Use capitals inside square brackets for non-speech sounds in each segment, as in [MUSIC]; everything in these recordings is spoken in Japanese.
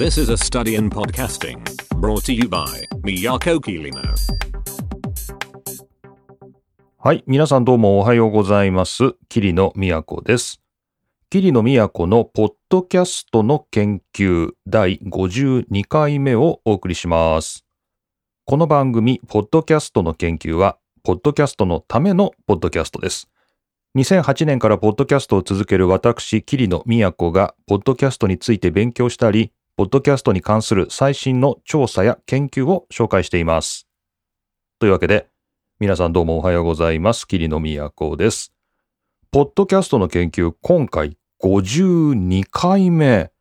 This is a study in podcasting brought to you by Miyako Kirino. はい。皆さんどうもおはようございます。桐野都です。桐野都のポッドキャストの研究第52回目をお送りします。この番組、ポッドキャストの研究は、ポッドキャストのためのポッドキャストです。2008年からポッドキャストを続ける私、桐野都が、ポッドキャストについて勉強したり、ポッドキャストに関する最新の調査や研究を紹介しています。というわけで、皆さんどうもおはようございます。桐野都です。ポッドキャストの研究、今回52回目。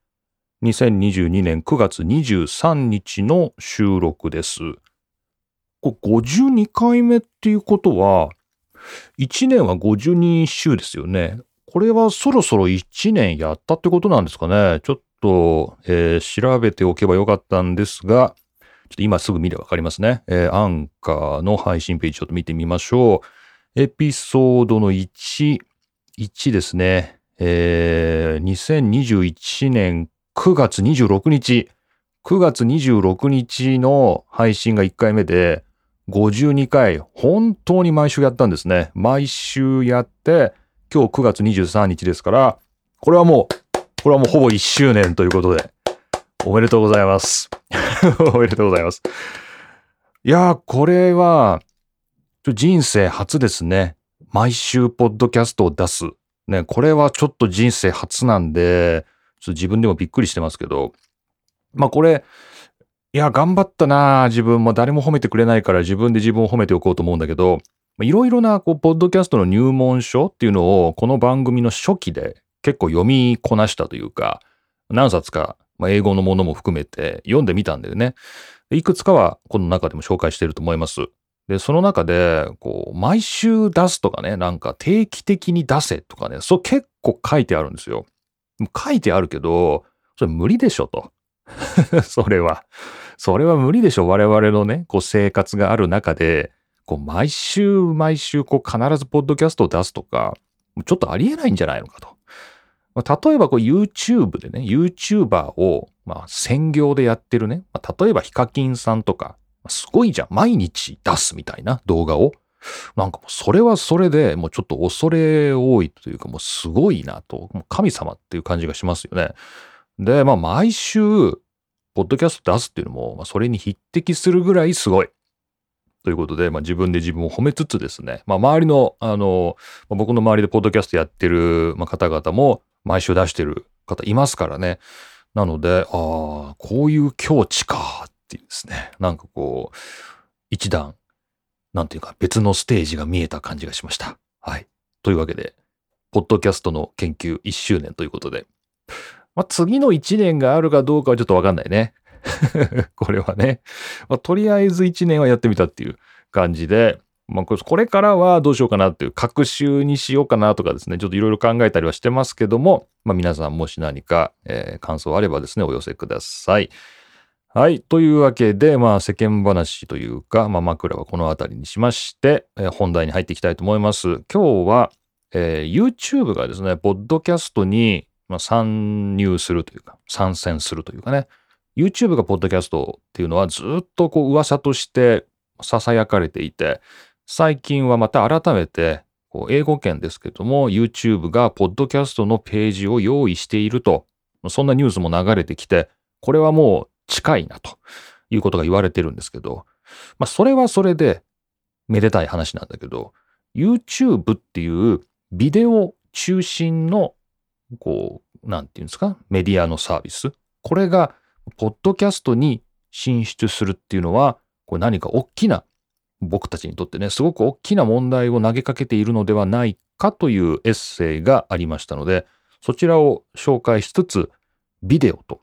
2022年9月23日の収録です。これ52回目っていうことは、1年は52週ですよね。これはそろそろ1年やったってことなんですかね。ちょっと、えー調べておけばよかったんですが、ちょっと今すぐ見ればわかりますね。えーアンカーの配信ページちょっと見てみましょう。エピソードの1、1ですね。えー2021年9月26日。9月26日の配信が1回目で、52回、本当に毎週やったんですね。毎週やって、今日9月23日ですから、これはもう、これはもうほぼ1周年ということで、おめでとうございます。[LAUGHS] おめでとうございます。いやー、これは、人生初ですね。毎週ポッドキャストを出す。ね、これはちょっと人生初なんで、ちょっと自分でもびっくりしてますけど、まあこれ、いや、頑張ったな自分も誰も褒めてくれないから自分で自分を褒めておこうと思うんだけど、いろいろな、こう、ポッドキャストの入門書っていうのを、この番組の初期で結構読みこなしたというか、何冊か、まあ、英語のものも含めて読んでみたんだよね。いくつかはこの中でも紹介していると思います。で、その中で、こう、毎週出すとかね、なんか定期的に出せとかね、そう結構書いてあるんですよ。書いてあるけど、それ無理でしょと。[LAUGHS] それは。それは無理でしょ。我々のね、こう生活がある中で、こう毎週毎週こう必ずポッドキャストを出すとか、ちょっとありえないんじゃないのかと。まあ例えばこう YouTube でね、YouTuber をまあ専業でやってるね、まあ例えばヒカキンさんとか、すごいじゃん。毎日出すみたいな動画を。なんかもうそれはそれでもうちょっと恐れ多いというかもうすごいなと。もう神様っていう感じがしますよね。で、まあ毎週、ポッドキャスト出すっていうのも、まあ、それに匹敵するぐらいすごい。ということで、まあ、自分で自分を褒めつつですね、まあ、周りの、あの、まあ僕の周りでポッドキャストやってる、方々も毎週出してる方いますからね。なので、ああ、こういう境地かっていうですね、なんかこう、一段、なんていうか別のステージが見えた感じがしました。はい。というわけで、ポッドキャストの研究1周年ということで、まあ、次の1年があるかどうかはちょっとわかんないね。[LAUGHS] これはね。まあ、とりあえず1年はやってみたっていう感じで、まあ、これからはどうしようかなっていう、学習にしようかなとかですね、ちょっといろいろ考えたりはしてますけども、まあ、皆さんもし何か、えー感想あればですね、お寄せください。はい。というわけで、まあ、世間話というか、まあ、枕はこの辺りにしまして、えー本題に入っていきたいと思います。今日は、えー YouTube がですね、ポッドキャストに、まあ、参入するというか、参戦するというかね、YouTube がポッドキャストっていうのはずっとこう噂として囁かれていて、最近はまた改めて、英語圏ですけども、YouTube がポッドキャストのページを用意していると、そんなニュースも流れてきて、これはもう近いなということが言われてるんですけど、まあそれはそれでめでたい話なんだけど、YouTube っていうビデオ中心のこう、なんていうんですか、メディアのサービス。これが、ポッドキャストに進出するっていうのは、これ何か大きな、僕たちにとってね、すごく大きな問題を投げかけているのではないかというエッセイがありましたので、そちらを紹介しつつ、ビデオと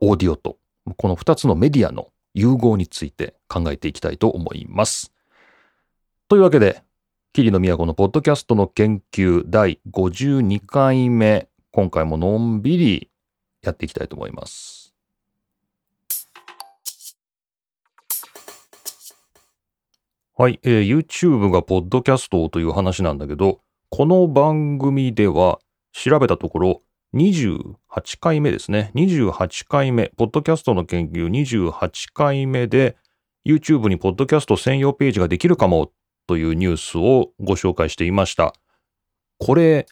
オーディオと、この2つのメディアの融合について考えていきたいと思います。というわけで、桐野都のポッドキャストの研究第52回目、今回ものんびりやっていきたいと思います。はい、えー YouTube がポッドキャストという話なんだけど、この番組では調べたところ、28回目ですね。28回目、ポッドキャストの研究28回目で、YouTube にポッドキャスト専用ページができるかもというニュースをご紹介していました。これ、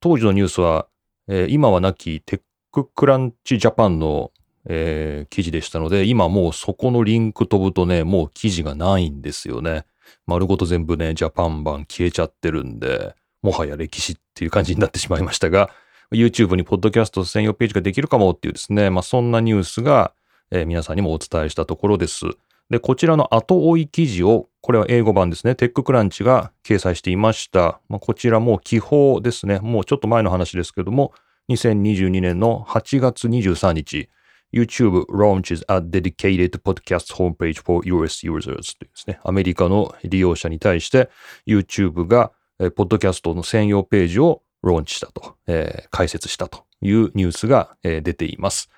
当時のニュースは、えー、今はなきテッククランチジャパンの、えー、記事でしたので、今もうそこのリンク飛ぶとね、もう記事がないんですよね。丸ごと全部ね、ジャパン版消えちゃってるんで、もはや歴史っていう感じになってしまいましたが、YouTube にポッドキャスト専用ページができるかもっていうですね、まあそんなニュースが、えー、皆さんにもお伝えしたところです。で、こちらの後追い記事を、これは英語版ですね、テッククランチが掲載していました。まあ、こちらも記法ですね、もうちょっと前の話ですけども、2022年の8月23日、YouTube launches a dedicated podcast homepage for US users というですね、アメリカの利用者に対して YouTube が、ポッドキャストの専用ページをローンチしたと、えー、開設したというニュースが、えー、出ています。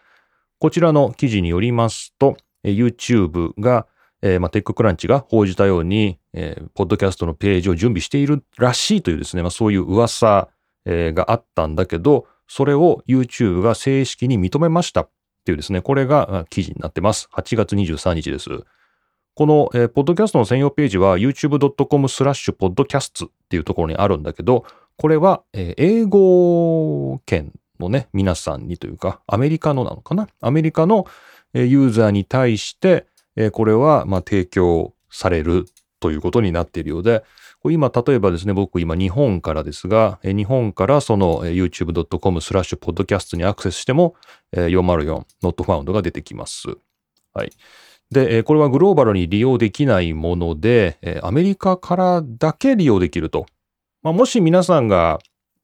こちらの記事によりますと、えー、YouTube が、えーま、テッククランチが報じたように、えー、ポッドキャストのページを準備しているらしいというですね、まあ、そういう噂、えー、があったんだけど、それを YouTube が正式に認めましたっていうですね、これが記事になってます。8月23日です。この、えー、ポッドキャストの専用ページは youtube.com スラッシュポッドキャストっていうところにあるんだけど、これは、えー、英語圏のね、皆さんにというか、アメリカのなのかな？アメリカのユーザーに対して、えー、これは、まあ、提供されるということになっているようで、今、例えばですね、僕今日本からですが、日本からその youtube.com スラッシュポッドキャストにアクセスしても、404 not found が出てきます。はい。で、これはグローバルに利用できないもので、アメリカからだけ利用できると。まあ、もし皆さんが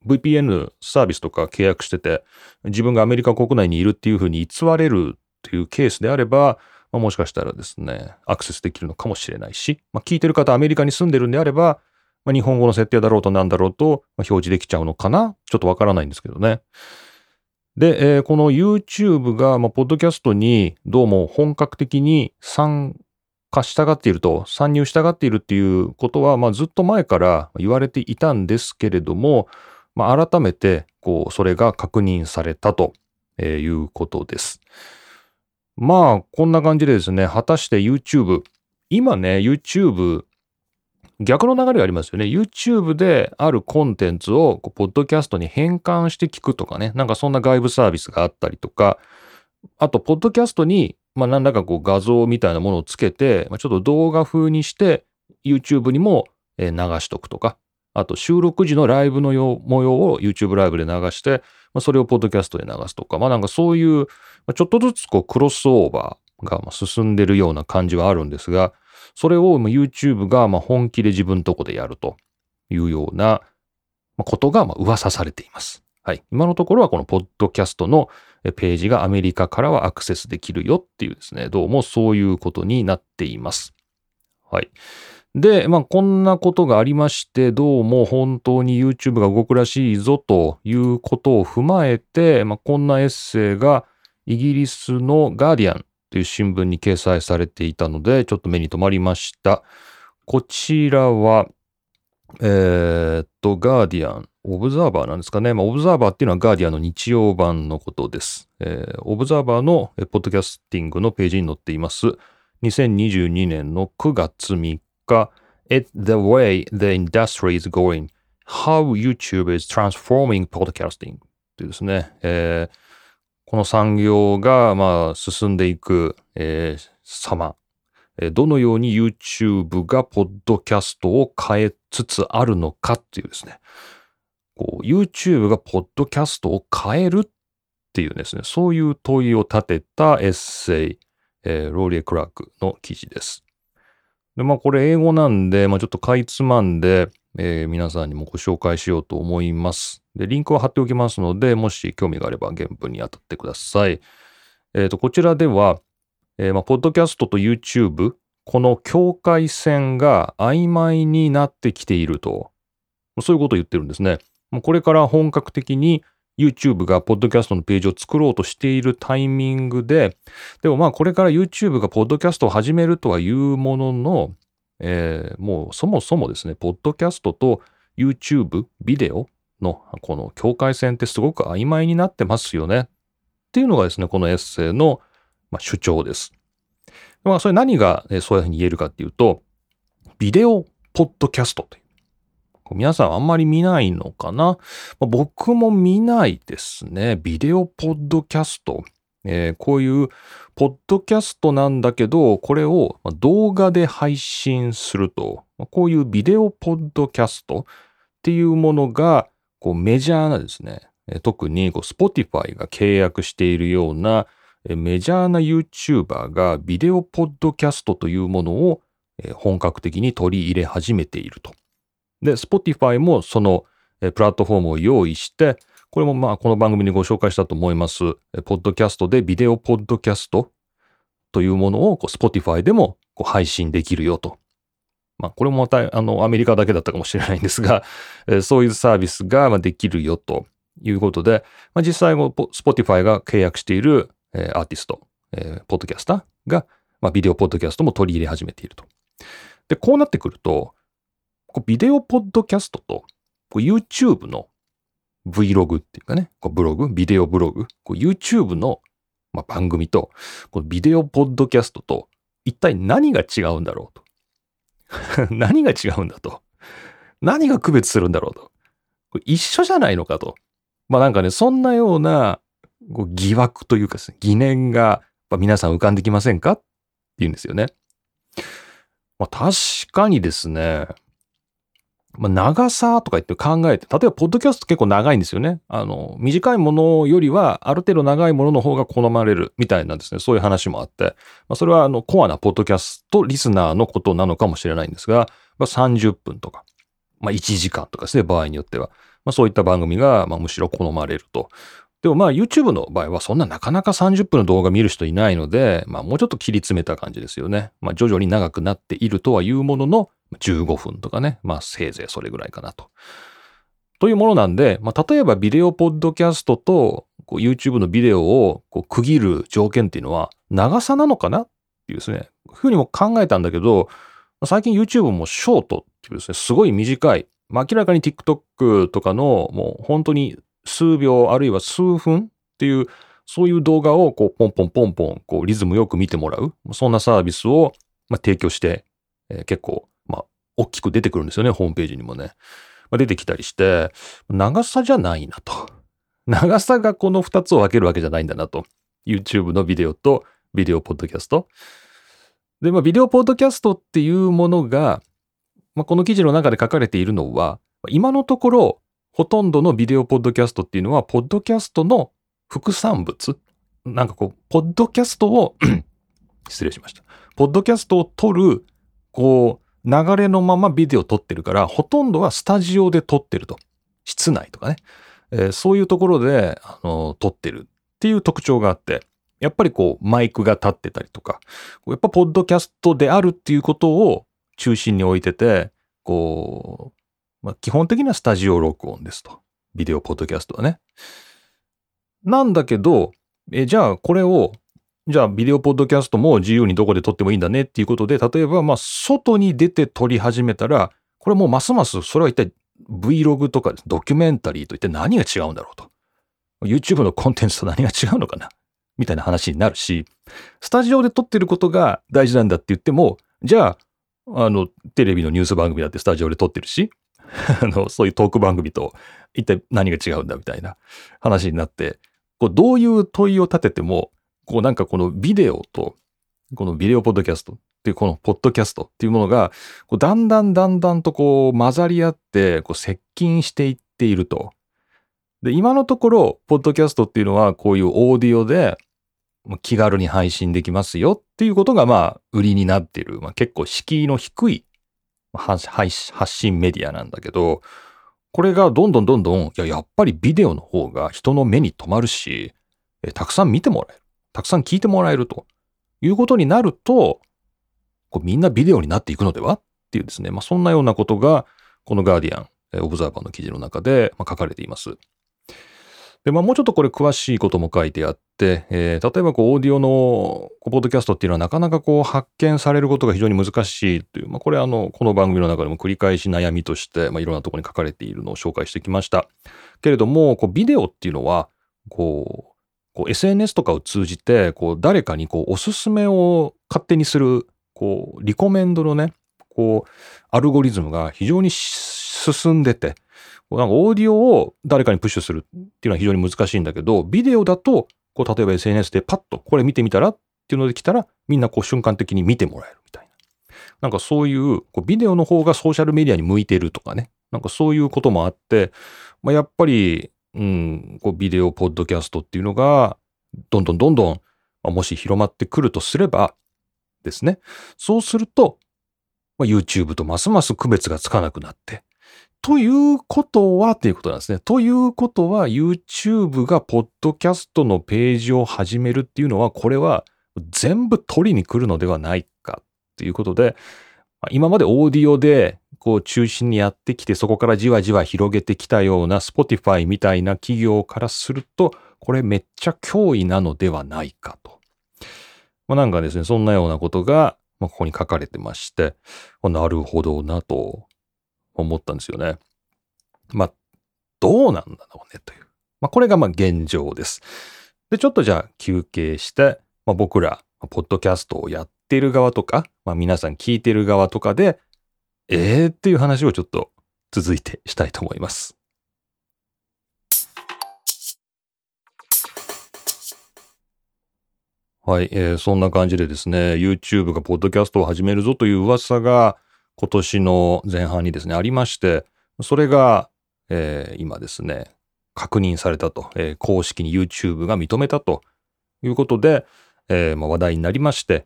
VPN サービスとか契約してて、自分がアメリカ国内にいるっていうふうに偽れるっていうケースであれば、まあ、もしかしたらですね、アクセスできるのかもしれないし、まあ、聞いてる方アメリカに住んでるんであれば、まあ、日本語の設定だろうとなんだろうと、ま表示できちゃうのかな？ちょっとわからないんですけどね。で、えー、この YouTube が、まあ、ポッドキャストにどうも本格的に参加したがっていると、参入したがっているっていうことは、まあ、ずっと前から言われていたんですけれども、まあ、改めて、こう、それが確認されたということです。まあ、こんな感じでですね、果たして YouTube、今ね、YouTube 逆の流れがありますよね。YouTube であるコンテンツをポッドキャストに変換して聞くとかね。なんかそんな外部サービスがあったりとか、あと、ポッドキャストに、まあ、何らかこう画像みたいなものをつけて、ま、ちょっと動画風にして、YouTube にも流しとくとか、あと収録時のライブの模様を YouTube ライブで流して、まあ、それをポッドキャストで流すとか、まあなんかそういう、ちょっとずつこうクロスオーバーが進んでるような感じはあるんですが、それを YouTube がま本気で自分とこでやるというようなことがま噂されています。はい。今のところはこのポッドキャストのページがアメリカからはアクセスできるよっていうですね、どうもそういうことになっています。はい。で、まあ、こんなことがありまして、どうも本当に YouTube が動くらしいぞということを踏まえて、まあ、こんなエッセイがイギリスのガーディアンという新聞に掲載されていたので、ちょっと目に留まりました。こちらは、えー、っと、ガーディアン、オブザーバーなんですかね。まあ、オブザーバーっていうのはガーディアンの日曜版のことです。えー、オブザーバーのポッドキャスティングのページに載っています。2022年の9月3日、It's the way the industry is going. How YouTube is transforming podcasting というですね、えー、この産業が、まあ、進んでいく、えー、様、どのように YouTube がポッドキャストを変えつつあるのかっていうですね、こう YouTube がポッドキャストを変えるっていうですね、そういう問いを立てたエッセイ、えー、ローリエ・クラークの記事です。で、まあこれ英語なんで、まあちょっとかいつまんで、えー、皆さんにもご紹介しようと思います。で、リンクを貼っておきますので、もし興味があれば原文に当たってください。えっ、ー、と、こちらでは、えー、まあ、ポッドキャストと YouTube、この境界線が曖昧になってきていると、そういうことを言ってるんですね。これから本格的に YouTube がポッドキャストのページを作ろうとしているタイミングで、でもまあこれから YouTube がポッドキャストを始めるとはいうものの、えー、もうそもそもですね、ポッドキャストと YouTube、ビデオのこの境界線ってすごく曖昧になってますよね。っていうのがですね、このエッセイのま主張です。まあそれ何がえそういうふうに言えるかっていうと、ビデオポッドキャストという。皆さんあんまり見ないのかな、ま僕も見ないですね。ビデオポッドキャスト。えーこういうポッドキャストなんだけど、これを動画で配信すると、こういうビデオポッドキャストっていうものがこうメジャーなですね、特にこう Spotify が契約しているようなメジャーな YouTuber がビデオポッドキャストというものを本格的に取り入れ始めていると。で、Spotify もそのプラットフォームを用意して、これもまあこの番組でご紹介したと思います。ポッドキャストでビデオポッドキャストというものをこう Spotify でもこう配信できるよと。まあこれもまたあのアメリカだけだったかもしれないんですが、えそういうサービスができるよということで、まあ、実際もポ Spotify が契約しているえアーティスト、えポッドキャスターが、まあ、ビデオポッドキャストも取り入れ始めていると。で、こうなってくると、ビデオポッドキャストと YouTube の Vlog っていうかね、こうブログ、ビデオブログ、YouTube の、ま、番組と、このビデオポッドキャストと、一体何が違うんだろうと。[LAUGHS] 何が違うんだと。何が区別するんだろうと。一緒じゃないのかと。まあなんかね、そんなようなこう疑惑というかですね、疑念が皆さん浮かんできませんかって言うんですよね。まあ確かにですね、まあ、長さとか言って考えて、例えばポッドキャスト結構長いんですよね。あの、短いものよりはある程度長いものの方が好まれるみたいなんですね。そういう話もあって、まあ、それはあの、コアなポッドキャストリスナーのことなのかもしれないんですが、まあ、30分とか、まあ、1時間とかですね、場合によっては。まあ、そういった番組が、まあ、むしろ好まれると。でもまあ YouTube の場合はそんななかなか30分の動画見る人いないので、まあもうちょっと切り詰めた感じですよね。まあ徐々に長くなっているとはいうものの15分とかね、まあせいぜいそれぐらいかなと。というものなんで、まあ例えばビデオポッドキャストとこう YouTube のビデオをこう区切る条件っていうのは長さなのかなっていうですね、ふうにも考えたんだけど、最近 YouTube もショートっていうですね、すごい短い、まあ明らかに TikTok とかのもう本当に数秒あるいは数分っていう、そういう動画をこうポンポンポンポンこうリズムよく見てもらう、そんなサービスをま提供して、結構大きく出てくるんですよね、ホームページにもね。まあ、出てきたりして、長さじゃないなと。[LAUGHS] 長さがこの2つを分けるわけじゃないんだなと。YouTube のビデオとビデオポッドキャスト。で、まあビデオポッドキャストっていうものが、まあ、この記事の中で書かれているのは、今のところほとんどのビデオポッドキャストっていうのは、ポッドキャストの副産物なんかこう、ポッドキャストを [CLEARS THROAT] 失礼しました。ポッドキャストを撮る、こう、流れのままビデオ撮ってるから、ほとんどはスタジオで撮ってると。室内とかね。えーそういうところで、あの、撮ってるっていう特徴があって、やっぱりこう、マイクが立ってたりとか、やっぱポッドキャストであるっていうことを中心に置いてて、こう、まあ、基本的にはスタジオ録音ですと。ビデオポッドキャストはね。なんだけど、え、じゃあこれを、じゃあビデオポッドキャストも自由にどこで撮ってもいいんだねっていうことで、例えばまあ外に出て撮り始めたら、これもうますますそれは一体 Vlog とかドキュメンタリーと一体何が違うんだろうと。YouTube のコンテンツと何が違うのかな？みたいな話になるし、スタジオで撮ってることが大事なんだって言っても、じゃあ、あの、テレビのニュース番組だってスタジオで撮ってるし、[LAUGHS] あの、そういうトーク番組と一体何が違うんだみたいな話になって、こうどういう問いを立てても、こうなんかこのビデオと、このビデオポッドキャストっていうこのポッドキャストっていうものが、こうだんだんだんだんとこう混ざり合って、こう接近していっていると。で、今のところ、ポッドキャストっていうのはこういうオーディオで気軽に配信できますよっていうことがまあ売りになっている、まあ、結構敷居の低い発信メディアなんだけど、これがどんどんどんどん、いや、やっぱりビデオの方が人の目に留まるし、たくさん見てもらえる。たくさん聞いてもらえるということになると、こうみんなビデオになっていくのでは？っていうですね、まあ、そんなようなことが、このガーディアン、オブザーバーの記事の中で、書かれています。で、まあもうちょっとこれ詳しいことも書いてあって、えー例えばこうオーディオのこうポッドキャストっていうのはなかなかこう発見されることが非常に難しいという、まあこれあの、この番組の中でも繰り返し悩みとして、まあいろんなところに書かれているのを紹介してきました。けれども、こうビデオっていうのは、こう、こう SNS とかを通じて、こう誰かにこうおすすめを勝手にする、こう、リコメンドのね、こう、アルゴリズムが非常に進んでて、こうなんかオーディオを誰かにプッシュするっていうのは非常に難しいんだけど、ビデオだと、こう、例えば SNS でパッとこれ見てみたらっていうので来たら、みんなこう瞬間的に見てもらえるみたいな。なんかそういう、こうビデオの方がソーシャルメディアに向いてるとかね。なんかそういうこともあって、まあ、やっぱり、うん、こうビデオポッドキャストっていうのが、どんどんどんどん、まあもし広まってくるとすればですね。そうすると、まあ、YouTube とますます区別がつかなくなって。ということはっていうことなんですね。ということは YouTube がポッドキャストのページを始めるっていうのは、これは全部取りに来るのではないかっていうことで、今までオーディオでこう中心にやってきて、そこからじわじわ広げてきたような Spotify みたいな企業からすると、これめっちゃ脅威なのではないかと。まあ、なんかですね、そんなようなことが、まあ、ここに書かれてまして、あなるほどなと思ったんですよね。まあ、どうなんだろうねという。まあ、これがまあ現状です。で、ちょっとじゃあ休憩して、まあ、僕ら、ポッドキャストをやってる側とか、まあ、皆さん聞いてる側とかで、えーっていう話をちょっと続いてしたいと思います。はい、えーそんな感じでですね、YouTube がポッドキャストを始めるぞという噂が今年の前半にですね、ありまして、それが、えー今ですね、確認されたと、えー公式に YouTube が認めたということで、えーまあ、話題になりまして、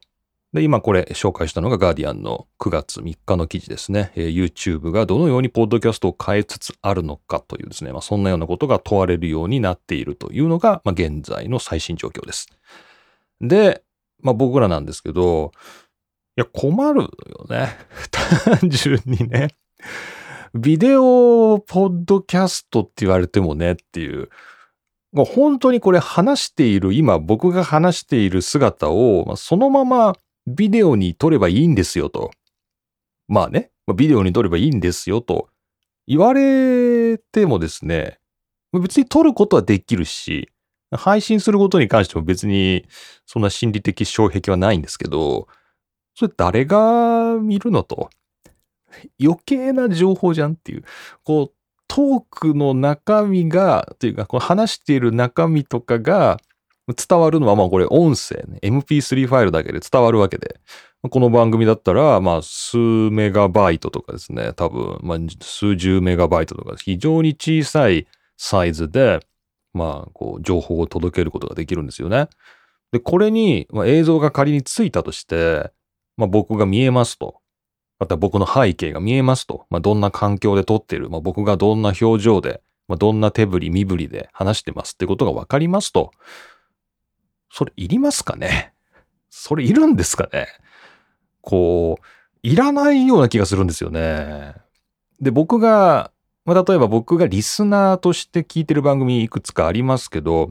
で、今これ紹介したのがガーディアンの9月3日の記事ですね。えー YouTube がどのようにポッドキャストを変えつつあるのかというですね、まあ、そんなようなことが問われるようになっているというのが、まあ、現在の最新状況です。で、まあ、僕らなんですけど、いや、困るよね。[LAUGHS] 単純にね。ビデオポッドキャストって言われてもねっていう。本当にこれ話している、今僕が話している姿を、そのままビデオに撮ればいいんですよと。まあね、ビデオに撮ればいいんですよと言われてもですね、別に撮ることはできるし、配信することに関しても別にそんな心理的障壁はないんですけど、それ誰が見るのと。余計な情報じゃんっていう。こう、トークの中身が、というか、この話している中身とかが伝わるのは、まあこれ音声ね。MP3 ファイルだけで伝わるわけで。この番組だったら、まあ数メガバイトとかですね。多分、まあ数十メガバイトとか、非常に小さいサイズで、まあ、こう、情報を届けることができるんですよね。で、これに、まあ、映像が仮についたとして、まあ僕が見えますと。また僕の背景が見えますと。まあどんな環境で撮ってる。まあ僕がどんな表情で、まあどんな手振り身振りで話してますってことがわかりますと。それいりますかね？それいるんですかね？こう、いらないような気がするんですよね。で、僕が、まあ例えば僕がリスナーとして聞いてる番組いくつかありますけど、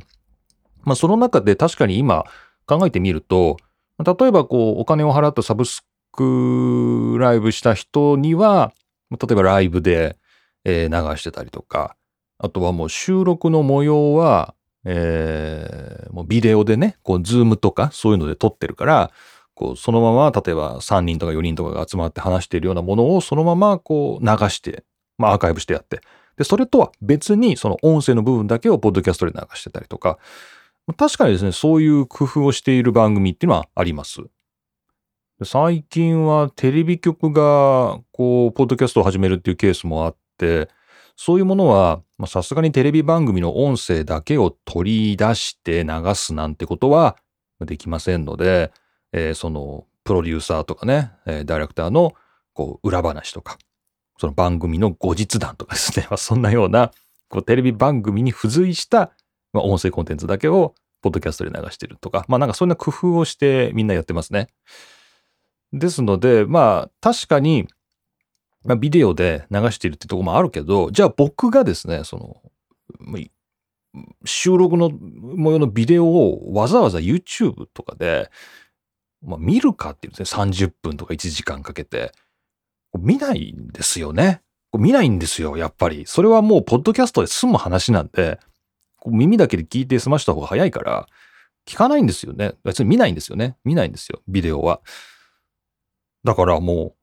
まあその中で確かに今考えてみると、例えばこうお金を払ったサブスクライブした人には、例えばライブで、流してたりとか、あとはもう収録の模様は、えーもうビデオでね、こうズームとかそういうので撮ってるから、こうそのまま例えば3人とか4人とかが集まって話しているようなものをそのままこう流して、まあアーカイブしてやって、で、それとは別にその音声の部分だけをポッドキャストで流してたりとか、確かにですね、そういう工夫をしている番組っていうのはあります。最近はテレビ局が、こう、ポッドキャストを始めるっていうケースもあって、そういうものは、さすがにテレビ番組の音声だけを取り出して流すなんてことはできませんので、えーその、プロデューサーとかね、えーダイレクターの、こう、裏話とか、その番組の後日談とかですね、[LAUGHS] まあそんなような、こう、テレビ番組に付随した、まあ、音声コンテンツだけを、ポッドキャストで流してるとか、まあなんかそんな工夫をしてみんなやってますね。ですので、まあ確かに、まあ、ビデオで流しているってとこもあるけど、じゃあ僕がですね、その、収録の模様のビデオをわざわざ YouTube とかで、まあ、見るかっていうですね、30分とか1時間かけて、見ないんですよね。見ないんですよ、やっぱり。それはもう、ポッドキャストで済む話なんで、耳だけで聞いて済ました方が早いから、聞かないんですよね。別に見ないんですよね。見ないんですよ、ビデオは。だからもう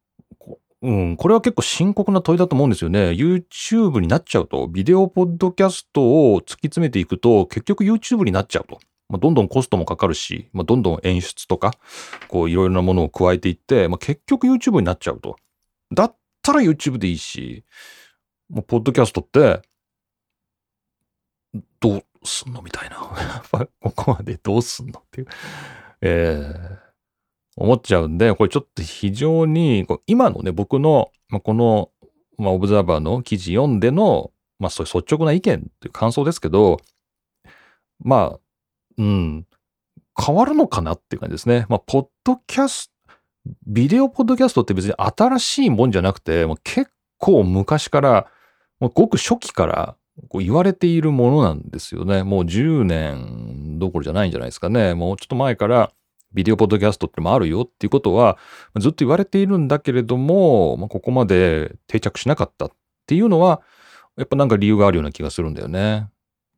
う、ん、これは結構深刻な問いだと思うんですよね。YouTube になっちゃうと、ビデオポッドキャストを突き詰めていくと、結局 YouTube になっちゃうと。まあ、どんどんコストもかかるし、まあ、どんどん演出とか、こういろいろなものを加えていって、まあ、結局 YouTube になっちゃうと。だったら YouTube でいいし、もうポッドキャストって、どうすんのみたいな。[LAUGHS] ここまでどうすんのっていう。えー、思っちゃうんで、これちょっと非常に、今のね、僕の、まあ、この、まあ、オブザーバーの記事読んでの、まあ、そういう率直な意見っていう感想ですけど、まあ、うん、変わるのかなっていう感じですね。まあ、ポッドキャスト、ビデオポッドキャストって別に新しいもんじゃなくて、もう結構昔から、もうごく初期からこう言われているものなんですよね。もう10年どころじゃないんじゃないですかね。もうちょっと前からビデオポッドキャストってもあるよっていうことはずっと言われているんだけれども、まあ、ここまで定着しなかったっていうのは、やっぱなんか理由があるような気がするんだよね。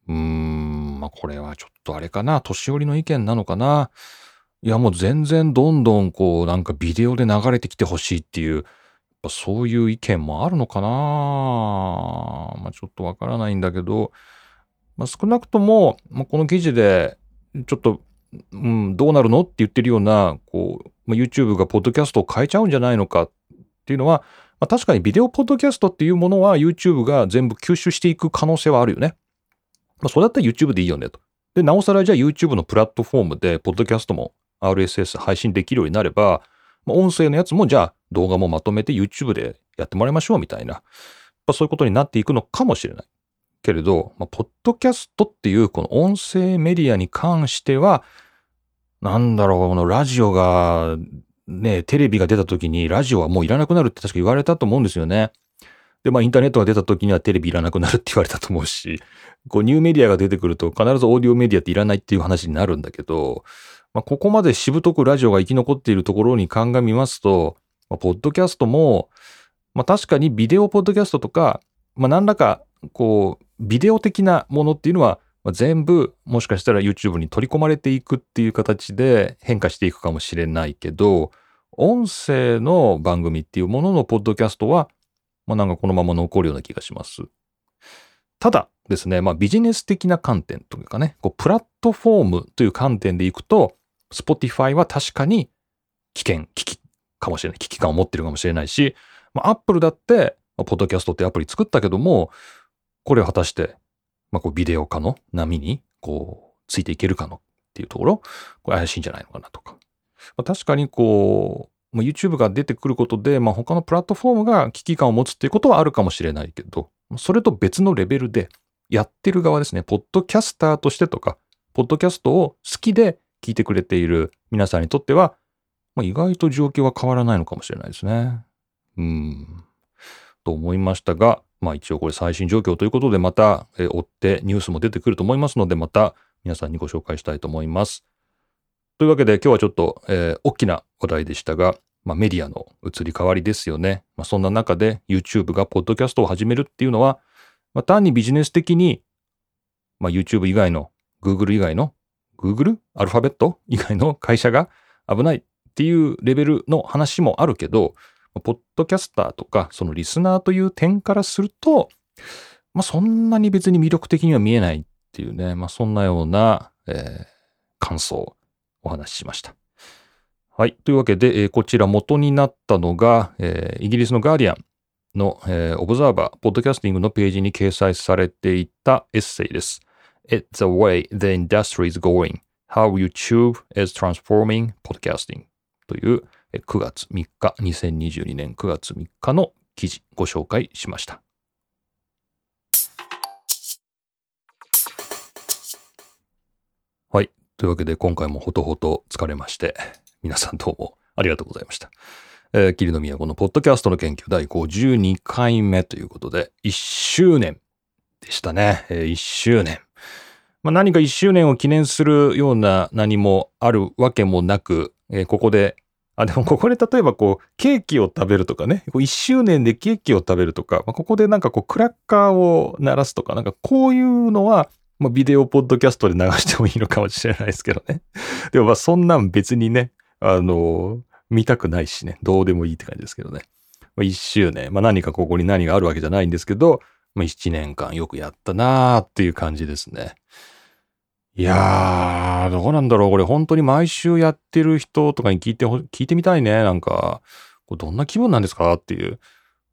うーん、まあこれはちょっとあれかな。年寄りの意見なのかな。いやもう全然どんどんこうなんかビデオで流れてきてほしいっていう、そういう意見もあるのかなまあちょっとわからないんだけど、まあ少なくとも、まあ、この記事でちょっと、うん、どうなるの？って言ってるような、こう、まあ、YouTube がポッドキャストを変えちゃうんじゃないのか？っていうのは、まあ、確かにビデオポッドキャストっていうものは YouTube が全部吸収していく可能性はあるよね。まあ、それだったら YouTube でいいよねと。で、なおさらじゃあ YouTube のプラットフォームで、ポッドキャストも RSS 配信できるようになれば、まあ音声のやつもじゃあ動画もまとめて YouTube でやってもらいましょうみたいな、まあそういうことになっていくのかもしれない。けれど、まあ、ポッドキャストっていうこの音声メディアに関しては、なんだろう、このラジオが、ね、テレビが出た時にラジオはもういらなくなるって確か言われたと思うんですよね。で、まあインターネットが出た時にはテレビいらなくなるって言われたと思うし、こうニューメディアが出てくると必ずオーディオメディアっていらないっていう話になるんだけど、まあ、ここまでしぶとくラジオが生き残っているところに鑑みますと、まあ、ポッドキャストも、まあ、確かにビデオポッドキャストとか、まあ、何らか、こう、ビデオ的なものっていうのは、全部、もしかしたら YouTube に取り込まれていくっていう形で変化していくかもしれないけど、音声の番組っていうもののポッドキャストは、まあ、なんかこのまま残るような気がします。ただですね、まあ、ビジネス的な観点というかね、こうプラットフォームという観点でいくと、Spotify は確かに危険、危機かもしれない。危機感を持ってるかもしれないし、まあ、Apple だって、ポッドキャストってアプリ作ったけども、これを果たして、まあ、こうビデオ化の波に、こう、ついていけるかのっていうところ、これ怪しいんじゃないのかなとか。まあ、確かにこう、まあ、YouTube が出てくることで、まあ、他のプラットフォームが危機感を持つっていうことはあるかもしれないけど、それと別のレベルで、やってる側ですね、ポッドキャスターとしてとか、ポッドキャストを好きで聞いてくれている皆さんにとっては、まあ、意外と状況は変わらないのかもしれないですね。うん。と思いましたが、まあ一応これ最新状況ということでまた、え追ってニュースも出てくると思いますので、また皆さんにご紹介したいと思います。というわけで今日はちょっと、えー、大きな話題でしたが、まあ、メディアの移り変わりですよね。まあ、そんな中で YouTube がポッドキャストを始めるっていうのは、まあ、単にビジネス的に、まあ、YouTube 以外の Google 以外の Google? アルファベット以外の会社が危ないっていうレベルの話もあるけど、ポッドキャスターとか、そのリスナーという点からすると、まあ、そんなに別に魅力的には見えないっていうね、まあ、そんなような、えー、感想をお話ししました。はい。というわけで、えー、こちら元になったのが、えー、イギリスのガーディアンの、えー、オブザーバー、ポッドキャスティングのページに掲載されていたエッセイです。It's the way the industry is going. How YouTube is transforming podcasting という9月3日、2022年9月3日の記事ご紹介しました。はい。というわけで今回もほとほと疲れまして、皆さんどうもありがとうございました。えー、霧の都のポッドキャストの研究第52回目ということで、1周年でしたね。えー、1周年。まあ、何か1周年を記念するような何もあるわけもなく、えーここで、あ、でもここで例えばこう、ケーキを食べるとかね、こう1周年でケーキを食べるとか、まあ、ここでなんかこう、クラッカーを鳴らすとか、なんかこういうのは、まあ、ビデオポッドキャストで流してもいいのかもしれないですけどね。[LAUGHS] でもまあ、そんなん別にね、あの見たくないしね、どうでもいいって感じですけどね。まあ、1周年、まあ、何かここに何があるわけじゃないんですけど、まあ、1年間よくやったなーっていう感じですね。いやー、どうなんだろうこれ本当に毎週やってる人とかに聞いて、聞いてみたいね。なんか、これどんな気分なんですかっていう。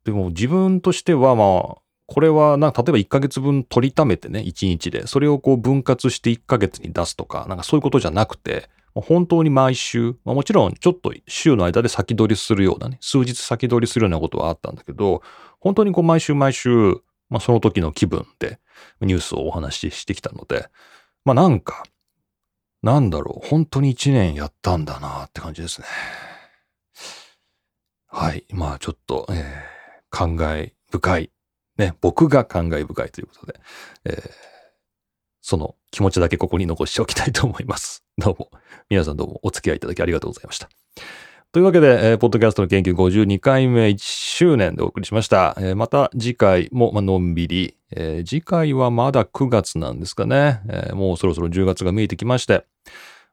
でも自分としてはまあ、これはな、例えば1ヶ月分取りためてね、1日で。それをこう分割して1ヶ月に出すとか、なんかそういうことじゃなくて、本当に毎週、まあ、もちろんちょっと週の間で先取りするようなね、数日先取りするようなことはあったんだけど、本当にこう毎週毎週、まあその時の気分でニュースをお話ししてきたので、まあなんか、なんだろう、本当に1年やったんだなって感じですね。はい。まあちょっと、えー感慨深い。ね、僕が感慨深いということで、えーその気持ちだけここに残しておきたいと思います。どうも、皆さんどうもお付き合いいただきありがとうございました。というわけで、えーポッドキャストの研究52回目1周年でお送りしました。えーまた次回も、まのんびり、えー次回はまだ9月なんですかね、えーもうそろそろ10月が見えてきまして、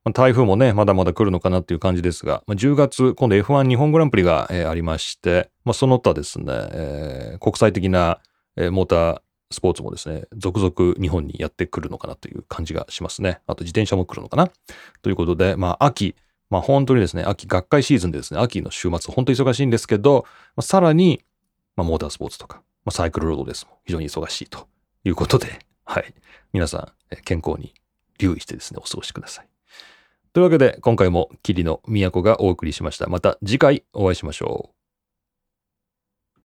ま台風もね、まだまだ来るのかなっていう感じですが、ま、10月、今度 F1 日本グランプリが、えーありまして、ま、その他ですね、えー国際的な、えーモータースポーツもですね、続々日本にやってくるのかなという感じがしますね。あと自転車も来るのかな。ということで、まあ秋、まあ本当にですね、秋学会シーズンでですね、秋の週末本当に忙しいんですけど、まあ、さらに、まあモータースポーツとか、まあサイクルロードですも非常に忙しいということで、はい。皆さん、健康に留意してですね、お過ごしください。というわけで、今回も霧の都がお送りしました。また次回お会いしましょう。